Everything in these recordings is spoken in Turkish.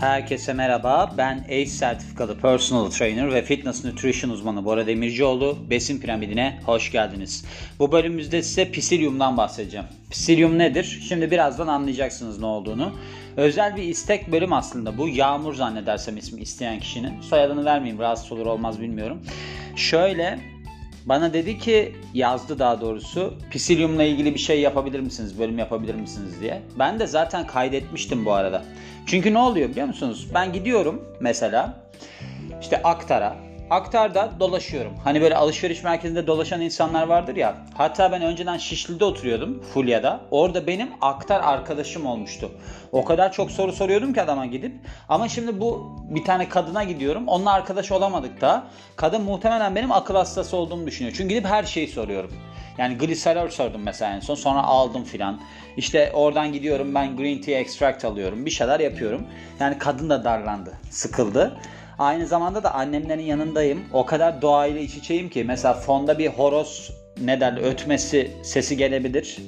Herkese merhaba. Ben ACE sertifikalı personal trainer ve fitness nutrition uzmanı Bora Demircioğlu. Besin piramidine hoş geldiniz. Bu bölümümüzde size pisilyumdan bahsedeceğim. Pisilyum nedir? Şimdi birazdan anlayacaksınız ne olduğunu. Özel bir istek bölüm aslında bu. Yağmur zannedersem ismi isteyen kişinin. Soyadını vermeyeyim rahatsız olur olmaz bilmiyorum. Şöyle bana dedi ki yazdı daha doğrusu pisilyumla ilgili bir şey yapabilir misiniz, bölüm yapabilir misiniz diye. Ben de zaten kaydetmiştim bu arada. Çünkü ne oluyor biliyor musunuz? Ben gidiyorum mesela işte Aktar'a. Aktar'da dolaşıyorum. Hani böyle alışveriş merkezinde dolaşan insanlar vardır ya. Hatta ben önceden Şişli'de oturuyordum Fulya'da. Orada benim Aktar arkadaşım olmuştu. O kadar çok soru soruyordum ki adama gidip. Ama şimdi bu bir tane kadına gidiyorum. Onunla arkadaş olamadık da. Kadın muhtemelen benim akıl hastası olduğumu düşünüyor. Çünkü gidip her şeyi soruyorum. Yani gliserol sordum mesela en son. Sonra aldım filan. İşte oradan gidiyorum ben green tea extract alıyorum. Bir şeyler yapıyorum. Yani kadın da darlandı. Sıkıldı. Aynı zamanda da annemlerin yanındayım. O kadar doğayla iç içeyim ki mesela fonda bir horoz ne ötmesi sesi gelebilir.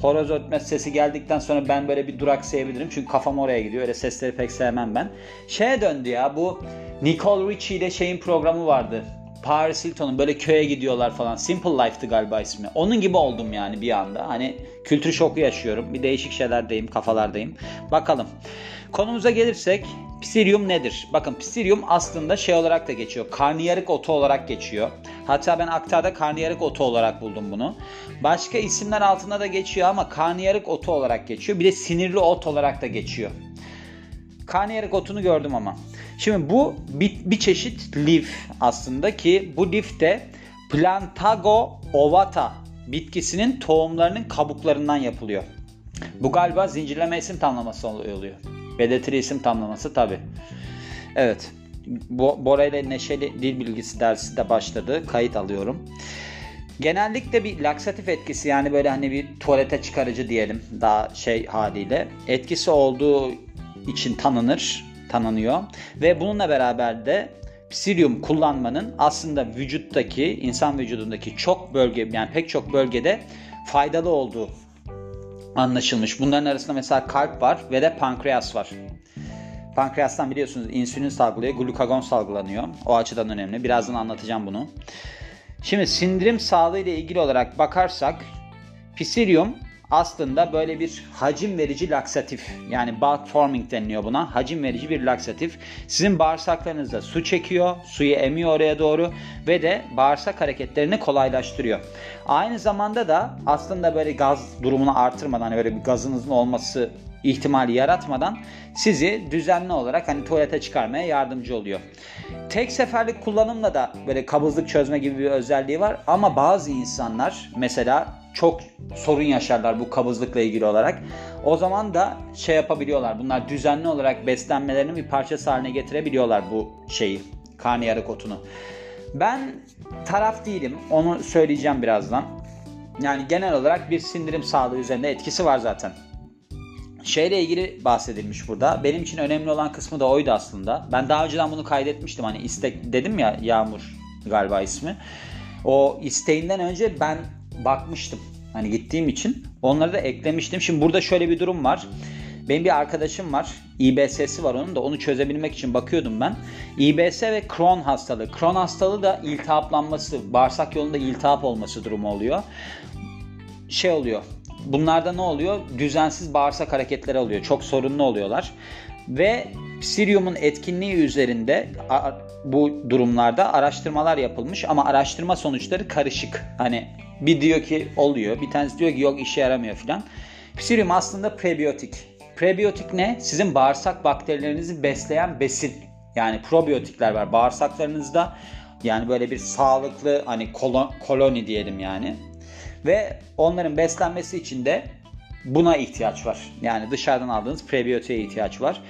Horoz ötmesi sesi geldikten sonra ben böyle bir duraksayabilirim. Çünkü kafam oraya gidiyor. Öyle sesleri pek sevmem ben. Şeye döndü ya bu Nicole Richie ile şeyin programı vardı. Paris Hilton'un böyle köye gidiyorlar falan. Simple Life'tı galiba ismi. Onun gibi oldum yani bir anda. Hani kültür şoku yaşıyorum. Bir değişik şeylerdeyim, kafalardayım. Bakalım. Konumuza gelirsek Pisilyum nedir? Bakın pisilyum aslında şey olarak da geçiyor. Karnıyarık otu olarak geçiyor. Hatta ben aktarda karnıyarık otu olarak buldum bunu. Başka isimler altında da geçiyor ama karnıyarık otu olarak geçiyor. Bir de sinirli ot olarak da geçiyor. Karnıyarık otunu gördüm ama. Şimdi bu bir, bir çeşit lif aslında ki bu lif de Plantago ovata bitkisinin tohumlarının kabuklarından yapılıyor. Bu galiba zincirleme isim tamlaması oluyor. Belirtili isim tamlaması tabi. Evet. Bo Bora ile Neşeli Dil Bilgisi dersi de başladı. Kayıt alıyorum. Genellikle bir laksatif etkisi yani böyle hani bir tuvalete çıkarıcı diyelim daha şey haliyle etkisi olduğu için tanınır, tanınıyor ve bununla beraber de psilyum kullanmanın aslında vücuttaki, insan vücudundaki çok bölge yani pek çok bölgede faydalı olduğu anlaşılmış. Bunların arasında mesela kalp var ve de pankreas var. Pankreastan biliyorsunuz insülin salgılıyor, glukagon salgılanıyor. O açıdan önemli. Birazdan anlatacağım bunu. Şimdi sindirim sağlığı ile ilgili olarak bakarsak pisilyum aslında böyle bir hacim verici laksatif yani bulk forming deniliyor buna. Hacim verici bir laksatif. Sizin bağırsaklarınızda su çekiyor, suyu emiyor oraya doğru ve de bağırsak hareketlerini kolaylaştırıyor. Aynı zamanda da aslında böyle gaz durumunu artırmadan hani böyle bir gazınızın olması ihtimali yaratmadan sizi düzenli olarak hani tuvalete çıkarmaya yardımcı oluyor. Tek seferlik kullanımla da böyle kabızlık çözme gibi bir özelliği var ama bazı insanlar mesela çok sorun yaşarlar bu kabızlıkla ilgili olarak. O zaman da şey yapabiliyorlar. Bunlar düzenli olarak beslenmelerinin bir parçası haline getirebiliyorlar bu şeyi. Karnıyarık otunu. Ben taraf değilim. Onu söyleyeceğim birazdan. Yani genel olarak bir sindirim sağlığı üzerinde etkisi var zaten. Şeyle ilgili bahsedilmiş burada. Benim için önemli olan kısmı da oydu aslında. Ben daha önceden bunu kaydetmiştim. Hani istek dedim ya Yağmur galiba ismi. O isteğinden önce ben bakmıştım. Hani gittiğim için onları da eklemiştim. Şimdi burada şöyle bir durum var. Benim bir arkadaşım var. İBS'si var onun da onu çözebilmek için bakıyordum ben. İBS ve Crohn hastalığı. Crohn hastalığı da iltihaplanması, bağırsak yolunda iltihap olması durumu oluyor. Şey oluyor. Bunlarda ne oluyor? Düzensiz bağırsak hareketleri oluyor. Çok sorunlu oluyorlar. Ve psiryumun etkinliği üzerinde bu durumlarda araştırmalar yapılmış ama araştırma sonuçları karışık. Hani bir diyor ki oluyor, bir tanesi diyor ki yok işe yaramıyor filan. Psiryum aslında prebiyotik. Prebiyotik ne? Sizin bağırsak bakterilerinizi besleyen besin. Yani probiyotikler var bağırsaklarınızda. Yani böyle bir sağlıklı hani kolon, koloni diyelim yani. Ve onların beslenmesi için de buna ihtiyaç var. Yani dışarıdan aldığınız prebiyotiğe ihtiyaç var.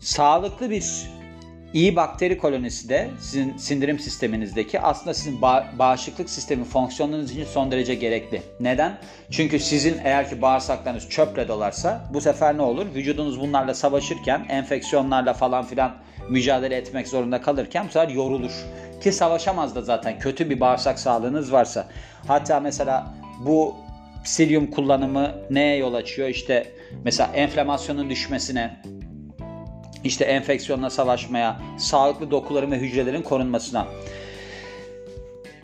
Sağlıklı bir iyi bakteri kolonisi de sizin sindirim sisteminizdeki aslında sizin ba- bağışıklık sistemi fonksiyonlarınız için son derece gerekli. Neden? Çünkü sizin eğer ki bağırsaklarınız çöple dolarsa bu sefer ne olur? Vücudunuz bunlarla savaşırken enfeksiyonlarla falan filan mücadele etmek zorunda kalırken bu sefer yorulur. Ki savaşamaz da zaten kötü bir bağırsak sağlığınız varsa. Hatta mesela bu psilyum kullanımı neye yol açıyor? İşte mesela enflamasyonun düşmesine, işte enfeksiyonla savaşmaya, sağlıklı dokuların ve hücrelerin korunmasına.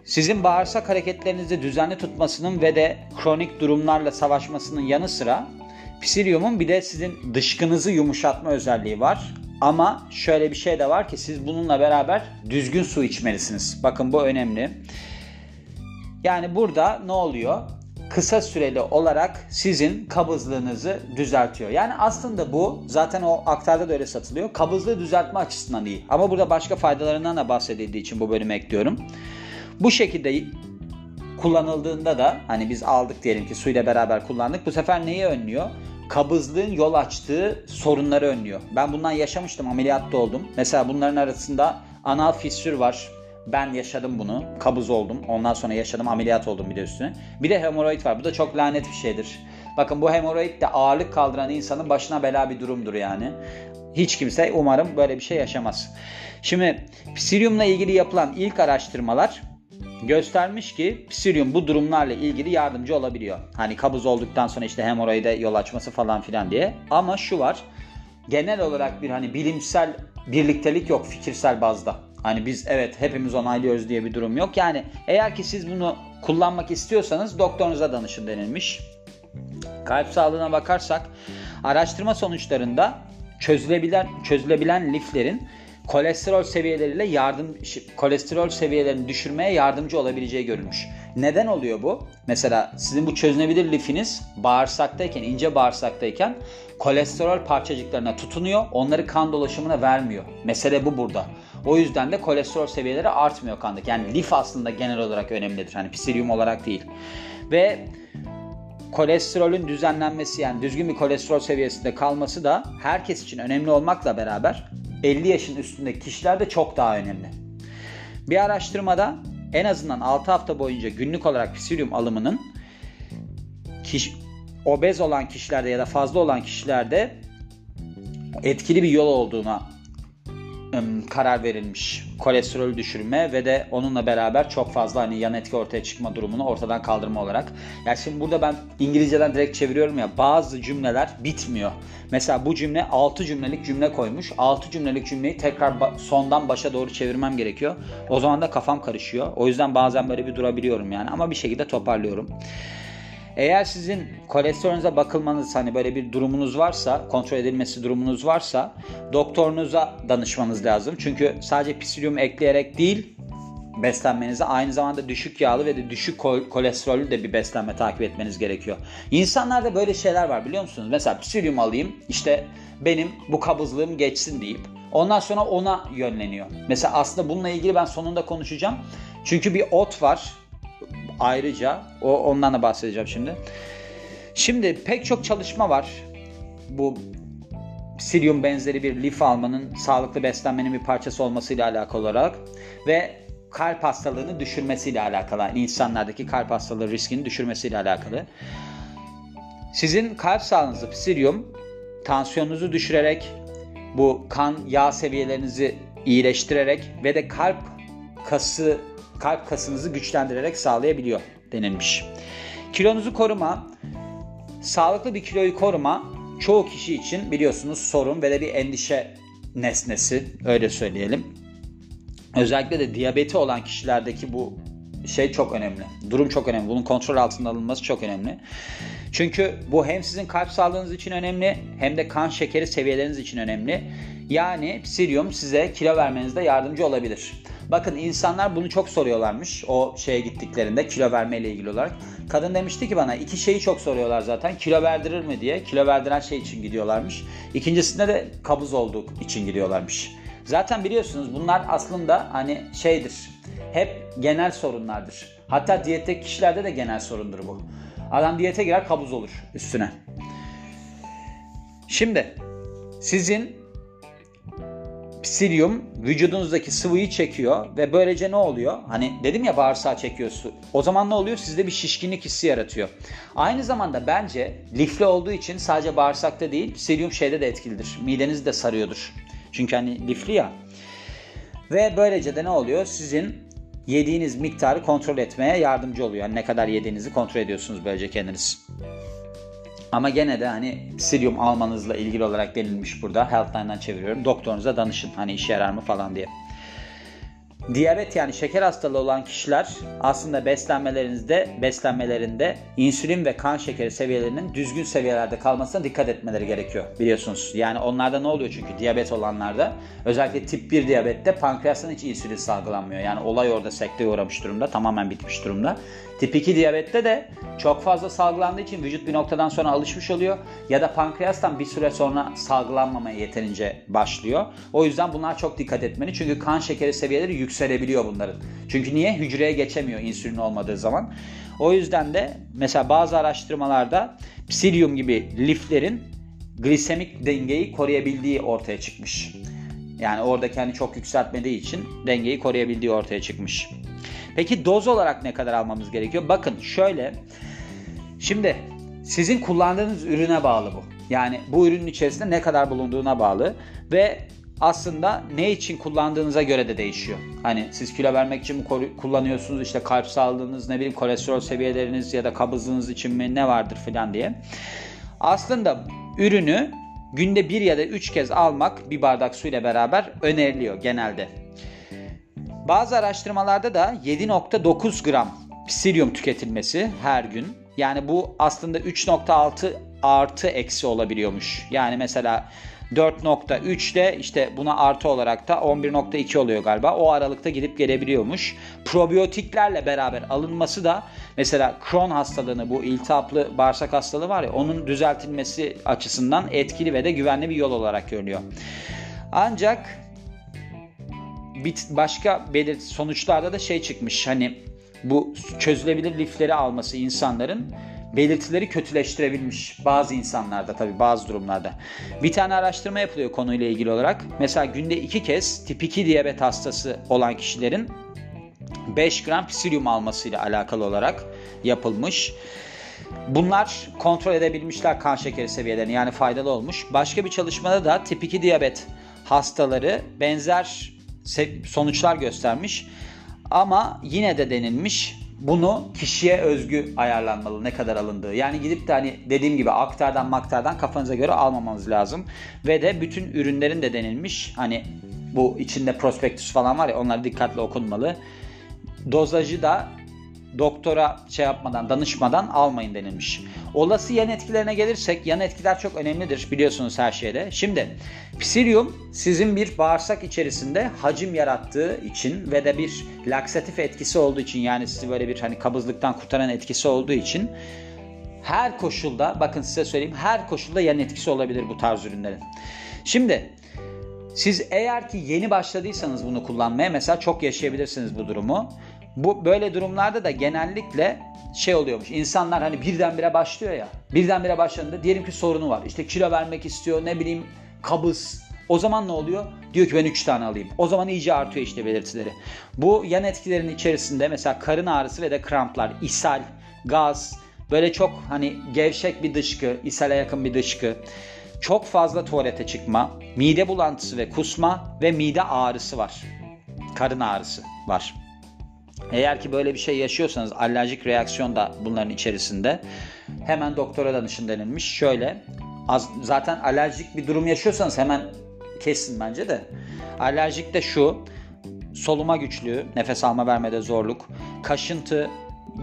Sizin bağırsak hareketlerinizi düzenli tutmasının ve de kronik durumlarla savaşmasının yanı sıra Psilium'un bir de sizin dışkınızı yumuşatma özelliği var. Ama şöyle bir şey de var ki siz bununla beraber düzgün su içmelisiniz. Bakın bu önemli. Yani burada ne oluyor? Kısa süreli olarak sizin kabızlığınızı düzeltiyor. Yani aslında bu zaten o aktarda da öyle satılıyor. Kabızlığı düzeltme açısından iyi. Ama burada başka faydalarından da bahsedildiği için bu bölüme ekliyorum. Bu şekilde kullanıldığında da hani biz aldık diyelim ki suyla beraber kullandık. Bu sefer neyi önlüyor? kabızlığın yol açtığı sorunları önlüyor. Ben bundan yaşamıştım, ameliyatta oldum. Mesela bunların arasında anal fissür var. Ben yaşadım bunu. Kabız oldum. Ondan sonra yaşadım. Ameliyat oldum bir de üstüne. Bir de hemoroid var. Bu da çok lanet bir şeydir. Bakın bu hemoroid de ağırlık kaldıran insanın başına bela bir durumdur yani. Hiç kimse umarım böyle bir şey yaşamaz. Şimdi psiriumla ilgili yapılan ilk araştırmalar göstermiş ki psirium bu durumlarla ilgili yardımcı olabiliyor. Hani kabız olduktan sonra işte hemoroide yol açması falan filan diye. Ama şu var. Genel olarak bir hani bilimsel birliktelik yok fikirsel bazda. Hani biz evet hepimiz onaylıyoruz diye bir durum yok. Yani eğer ki siz bunu kullanmak istiyorsanız doktorunuza danışın denilmiş. Kalp sağlığına bakarsak araştırma sonuçlarında çözülebilen çözülebilen liflerin kolesterol seviyeleriyle yardım kolesterol seviyelerini düşürmeye yardımcı olabileceği görülmüş. Neden oluyor bu? Mesela sizin bu çözünebilir lifiniz bağırsaktayken, ince bağırsaktayken kolesterol parçacıklarına tutunuyor, onları kan dolaşımına vermiyor. Mesele bu burada. O yüzden de kolesterol seviyeleri artmıyor kandaki. Yani lif aslında genel olarak önemlidir. Hani psirium olarak değil. Ve kolesterolün düzenlenmesi yani düzgün bir kolesterol seviyesinde kalması da herkes için önemli olmakla beraber 50 yaşın üstündeki kişilerde çok daha önemli. Bir araştırmada en azından 6 hafta boyunca günlük olarak psirium alımının kişi, obez olan kişilerde ya da fazla olan kişilerde etkili bir yol olduğuna karar verilmiş. Kolesterol düşürme ve de onunla beraber çok fazla hani yan etki ortaya çıkma durumunu ortadan kaldırma olarak. Yani şimdi burada ben İngilizceden direkt çeviriyorum ya bazı cümleler bitmiyor. Mesela bu cümle 6 cümlelik cümle koymuş. 6 cümlelik cümleyi tekrar sondan başa doğru çevirmem gerekiyor. O zaman da kafam karışıyor. O yüzden bazen böyle bir durabiliyorum yani ama bir şekilde toparlıyorum. Eğer sizin kolesterolünüze bakılmanız hani böyle bir durumunuz varsa, kontrol edilmesi durumunuz varsa doktorunuza danışmanız lazım. Çünkü sadece psilium ekleyerek değil beslenmenize aynı zamanda düşük yağlı ve de düşük kolesterollü de bir beslenme takip etmeniz gerekiyor. İnsanlarda böyle şeyler var biliyor musunuz? Mesela psilium alayım işte benim bu kabızlığım geçsin deyip ondan sonra ona yönleniyor. Mesela aslında bununla ilgili ben sonunda konuşacağım. Çünkü bir ot var ayrıca. O ondan da bahsedeceğim şimdi. Şimdi pek çok çalışma var. Bu psilium benzeri bir lif almanın sağlıklı beslenmenin bir parçası olmasıyla alakalı olarak ve kalp hastalığını düşürmesiyle alakalı. İnsanlardaki kalp hastalığı riskini düşürmesiyle alakalı. Sizin kalp sağlığınızı psilium tansiyonunuzu düşürerek bu kan yağ seviyelerinizi iyileştirerek ve de kalp kası kalp kasınızı güçlendirerek sağlayabiliyor denilmiş. Kilonuzu koruma, sağlıklı bir kiloyu koruma çoğu kişi için biliyorsunuz sorun ve de bir endişe nesnesi öyle söyleyelim. Özellikle de diyabeti olan kişilerdeki bu şey çok önemli. Durum çok önemli. Bunun kontrol altında alınması çok önemli. Çünkü bu hem sizin kalp sağlığınız için önemli hem de kan şekeri seviyeleriniz için önemli. Yani psirium size kilo vermenizde yardımcı olabilir. Bakın insanlar bunu çok soruyorlarmış o şeye gittiklerinde kilo verme ile ilgili olarak. Kadın demişti ki bana iki şeyi çok soruyorlar zaten. Kilo verdirir mi diye. Kilo verdiren şey için gidiyorlarmış. İkincisinde de kabız olduk için gidiyorlarmış. Zaten biliyorsunuz bunlar aslında hani şeydir. Hep genel sorunlardır. Hatta diyette kişilerde de genel sorundur bu. Adam diyete girer kabız olur üstüne. Şimdi sizin psilium vücudunuzdaki sıvıyı çekiyor ve böylece ne oluyor? Hani dedim ya bağırsağı çekiyor su. O zaman ne oluyor? Sizde bir şişkinlik hissi yaratıyor. Aynı zamanda bence lifli olduğu için sadece bağırsakta değil psilium şeyde de etkilidir. Midenizi de sarıyordur. Çünkü hani lifli ya. Ve böylece de ne oluyor? Sizin yediğiniz miktarı kontrol etmeye yardımcı oluyor. Yani ne kadar yediğinizi kontrol ediyorsunuz böylece kendiniz. Ama gene de hani psilium almanızla ilgili olarak denilmiş burada. Healthline'dan çeviriyorum. Doktorunuza danışın hani işe yarar mı falan diye. Diyabet yani şeker hastalığı olan kişiler aslında beslenmelerinizde beslenmelerinde insülin ve kan şekeri seviyelerinin düzgün seviyelerde kalmasına dikkat etmeleri gerekiyor biliyorsunuz. Yani onlarda ne oluyor çünkü diyabet olanlarda özellikle tip 1 diyabette pankreastan hiç insülin salgılanmıyor. Yani olay orada sekteye uğramış durumda tamamen bitmiş durumda. Tip 2 diyabette de çok fazla salgılandığı için vücut bir noktadan sonra alışmış oluyor ya da pankreastan bir süre sonra salgılanmamaya yeterince başlıyor. O yüzden bunlar çok dikkat etmeli çünkü kan şekeri seviyeleri yükselebiliyor bunların. Çünkü niye? Hücreye geçemiyor insülin olmadığı zaman. O yüzden de mesela bazı araştırmalarda psilium gibi liflerin glisemik dengeyi koruyabildiği ortaya çıkmış. Yani orada kendi çok yükseltmediği için dengeyi koruyabildiği ortaya çıkmış. Peki doz olarak ne kadar almamız gerekiyor? Bakın şöyle. Şimdi sizin kullandığınız ürüne bağlı bu. Yani bu ürünün içerisinde ne kadar bulunduğuna bağlı ve aslında ne için kullandığınıza göre de değişiyor. Hani siz kilo vermek için mi kullanıyorsunuz işte kalp sağlığınız ne bileyim kolesterol seviyeleriniz ya da kabızlığınız için mi ne vardır filan diye. Aslında ürünü günde bir ya da üç kez almak bir bardak su ile beraber öneriliyor genelde. Bazı araştırmalarda da 7.9 gram psilium tüketilmesi her gün. Yani bu aslında 3.6 artı eksi olabiliyormuş. Yani mesela 4.3 de işte buna artı olarak da 11.2 oluyor galiba. O aralıkta gidip gelebiliyormuş. Probiyotiklerle beraber alınması da mesela Crohn hastalığını bu iltihaplı bağırsak hastalığı var ya onun düzeltilmesi açısından etkili ve de güvenli bir yol olarak görülüyor. Ancak başka belirti sonuçlarda da şey çıkmış. Hani bu çözülebilir lifleri alması insanların belirtileri kötüleştirebilmiş bazı insanlarda tabi bazı durumlarda. Bir tane araştırma yapılıyor konuyla ilgili olarak. Mesela günde iki kez tip 2 diyabet hastası olan kişilerin 5 gram psilium almasıyla alakalı olarak yapılmış. Bunlar kontrol edebilmişler kan şekeri seviyelerini yani faydalı olmuş. Başka bir çalışmada da tip 2 diyabet hastaları benzer sonuçlar göstermiş. Ama yine de denilmiş bunu kişiye özgü ayarlanmalı ne kadar alındığı. Yani gidip de hani dediğim gibi aktardan maktardan kafanıza göre almamanız lazım. Ve de bütün ürünlerin de denilmiş hani bu içinde prospektüs falan var ya onlar dikkatli okunmalı. Dozajı da doktora şey yapmadan, danışmadan almayın denilmiş. Olası yan etkilerine gelirsek, yan etkiler çok önemlidir biliyorsunuz her şeyde. Şimdi psilium sizin bir bağırsak içerisinde hacim yarattığı için ve de bir laksatif etkisi olduğu için yani sizi böyle bir hani kabızlıktan kurtaran etkisi olduğu için her koşulda bakın size söyleyeyim her koşulda yan etkisi olabilir bu tarz ürünlerin. Şimdi siz eğer ki yeni başladıysanız bunu kullanmaya mesela çok yaşayabilirsiniz bu durumu. Bu böyle durumlarda da genellikle şey oluyormuş. İnsanlar hani birdenbire başlıyor ya. Birdenbire başladığında diyelim ki sorunu var. İşte kilo vermek istiyor, ne bileyim kabız. O zaman ne oluyor? Diyor ki ben 3 tane alayım. O zaman iyice artıyor işte belirtileri. Bu yan etkilerin içerisinde mesela karın ağrısı ve de kramplar, ishal, gaz, böyle çok hani gevşek bir dışkı, ishale yakın bir dışkı, çok fazla tuvalete çıkma, mide bulantısı ve kusma ve mide ağrısı var. Karın ağrısı var. Eğer ki böyle bir şey yaşıyorsanız alerjik reaksiyon da bunların içerisinde hemen doktora danışın denilmiş. Şöyle az, zaten alerjik bir durum yaşıyorsanız hemen kesin bence de. Alerjik de şu soluma güçlüğü, nefes alma vermede zorluk, kaşıntı,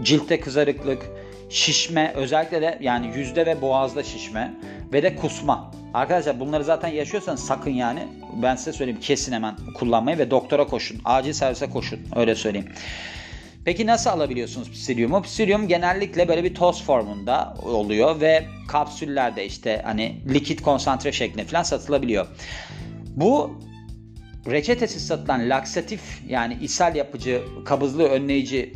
ciltte kızarıklık, şişme özellikle de yani yüzde ve boğazda şişme ve de kusma. Arkadaşlar bunları zaten yaşıyorsanız sakın yani ben size söyleyeyim kesin hemen kullanmayı ve doktora koşun. Acil servise koşun öyle söyleyeyim. Peki nasıl alabiliyorsunuz psiliumu? Psilium genellikle böyle bir toz formunda oluyor ve kapsüllerde işte hani likit konsantre şeklinde falan satılabiliyor. Bu reçetesiz satılan laksatif yani ishal yapıcı, kabızlığı önleyici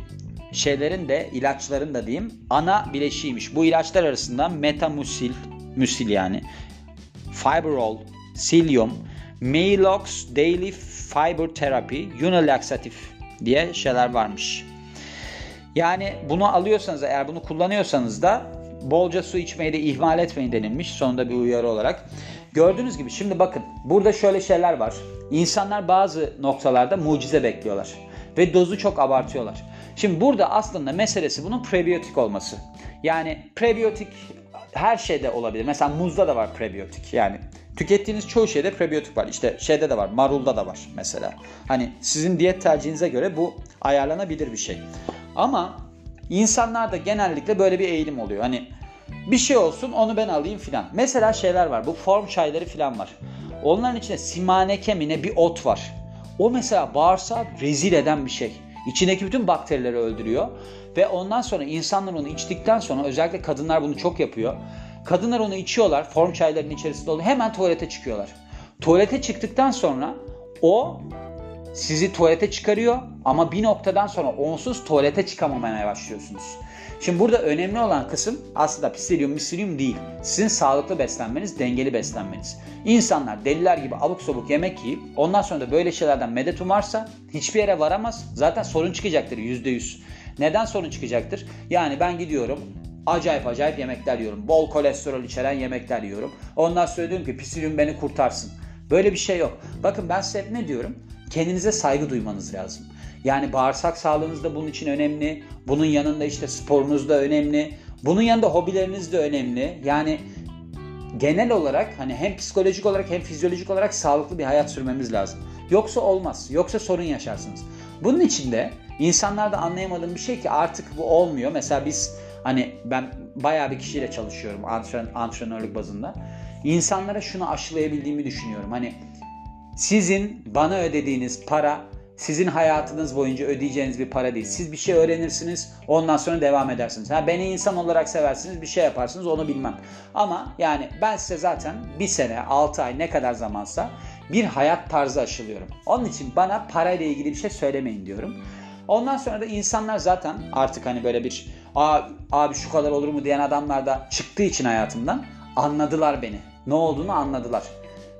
şeylerin de ilaçların da diyeyim ana bileşiğiymiş. Bu ilaçlar arasında metamusil, müsil yani, fibrol, psyllium, Maalox Daily Fiber Therapy, Unilaxatif diye şeyler varmış. Yani bunu alıyorsanız eğer bunu kullanıyorsanız da bolca su içmeyi de ihmal etmeyin denilmiş sonunda bir uyarı olarak. Gördüğünüz gibi şimdi bakın burada şöyle şeyler var. İnsanlar bazı noktalarda mucize bekliyorlar ve dozu çok abartıyorlar. Şimdi burada aslında meselesi bunun prebiyotik olması. Yani prebiyotik her şeyde olabilir. Mesela muzda da var prebiyotik. Yani tükettiğiniz çoğu şeyde prebiyotik var. İşte şeyde de var, marulda da var mesela. Hani sizin diyet tercihinize göre bu ayarlanabilir bir şey. Ama insanlarda genellikle böyle bir eğilim oluyor. Hani bir şey olsun onu ben alayım filan. Mesela şeyler var. Bu form çayları filan var. Onların içinde simaneke mi bir ot var. O mesela bağırsağı rezil eden bir şey. İçindeki bütün bakterileri öldürüyor. Ve ondan sonra insanlar onu içtikten sonra özellikle kadınlar bunu çok yapıyor. Kadınlar onu içiyorlar. Form çaylarının içerisinde oluyor. Hemen tuvalete çıkıyorlar. Tuvalete çıktıktan sonra o sizi tuvalete çıkarıyor ama bir noktadan sonra onsuz tuvalete çıkamamaya başlıyorsunuz. Şimdi burada önemli olan kısım aslında psilium misilium değil. Sizin sağlıklı beslenmeniz, dengeli beslenmeniz. İnsanlar deliler gibi abuk sabuk yemek yiyip ondan sonra da böyle şeylerden medet umarsa hiçbir yere varamaz. Zaten sorun çıkacaktır %100. Neden sorun çıkacaktır? Yani ben gidiyorum acayip acayip yemekler yiyorum. Bol kolesterol içeren yemekler yiyorum. Ondan sonra diyorum ki psilium beni kurtarsın. Böyle bir şey yok. Bakın ben size hep ne diyorum? Kendinize saygı duymanız lazım. Yani bağırsak sağlığınız da bunun için önemli. Bunun yanında işte sporunuz da önemli. Bunun yanında hobileriniz de önemli. Yani genel olarak hani hem psikolojik olarak hem fizyolojik olarak sağlıklı bir hayat sürmemiz lazım. Yoksa olmaz. Yoksa sorun yaşarsınız. Bunun için de insanlarda anlayamadığım bir şey ki artık bu olmuyor. Mesela biz hani ben bayağı bir kişiyle çalışıyorum antrenörlük bazında. İnsanlara şunu aşılayabildiğimi düşünüyorum. Hani sizin bana ödediğiniz para sizin hayatınız boyunca ödeyeceğiniz bir para değil. Siz bir şey öğrenirsiniz, ondan sonra devam edersiniz. Ha, beni insan olarak seversiniz, bir şey yaparsınız onu bilmem. Ama yani ben size zaten bir sene, altı ay ne kadar zamansa bir hayat tarzı aşılıyorum. Onun için bana parayla ilgili bir şey söylemeyin diyorum. Ondan sonra da insanlar zaten artık hani böyle bir abi şu kadar olur mu diyen adamlar da çıktığı için hayatımdan anladılar beni. Ne olduğunu anladılar.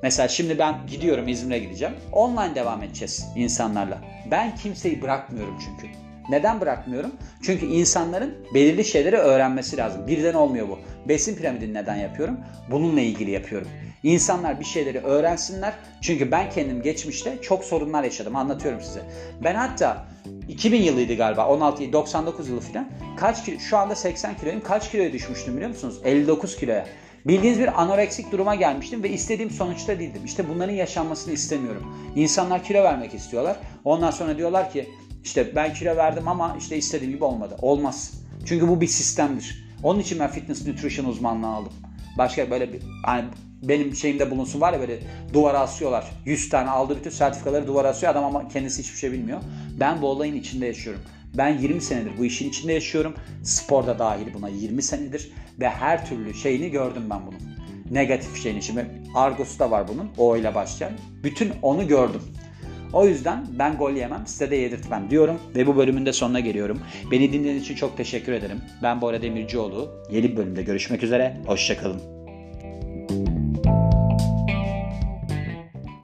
Mesela şimdi ben gidiyorum İzmir'e gideceğim. Online devam edeceğiz insanlarla. Ben kimseyi bırakmıyorum çünkü. Neden bırakmıyorum? Çünkü insanların belirli şeyleri öğrenmesi lazım. Birden olmuyor bu. Besin piramidini neden yapıyorum? Bununla ilgili yapıyorum. İnsanlar bir şeyleri öğrensinler. Çünkü ben kendim geçmişte çok sorunlar yaşadım. Anlatıyorum size. Ben hatta 2000 yılıydı galiba 16 99 yılı falan. Kaç kilo, şu anda 80 kiloyum. Kaç kiloya düşmüştüm biliyor musunuz? 59 kiloya. Bildiğiniz bir anoreksik duruma gelmiştim ve istediğim sonuçta değildim. İşte bunların yaşanmasını istemiyorum. İnsanlar kilo vermek istiyorlar. Ondan sonra diyorlar ki işte ben kilo verdim ama işte istediğim gibi olmadı. Olmaz. Çünkü bu bir sistemdir. Onun için ben fitness nutrition uzmanlığı aldım. Başka böyle bir hani benim şeyimde bulunsun var ya böyle duvara asıyorlar. 100 tane aldı bütün sertifikaları duvara asıyor adam ama kendisi hiçbir şey bilmiyor. Ben bu olayın içinde yaşıyorum. Ben 20 senedir bu işin içinde yaşıyorum. Sporda dahil buna 20 senedir ve her türlü şeyini gördüm ben bunun. Negatif şeyini şimdi Argos'u da var bunun. O ile başlayan. Bütün onu gördüm. O yüzden ben gol yemem size de yedirtmem diyorum ve bu bölümün de sonuna geliyorum. Beni dinlediğiniz için çok teşekkür ederim. Ben Bora Demircioğlu. Yeni bir bölümde görüşmek üzere. Hoşçakalın.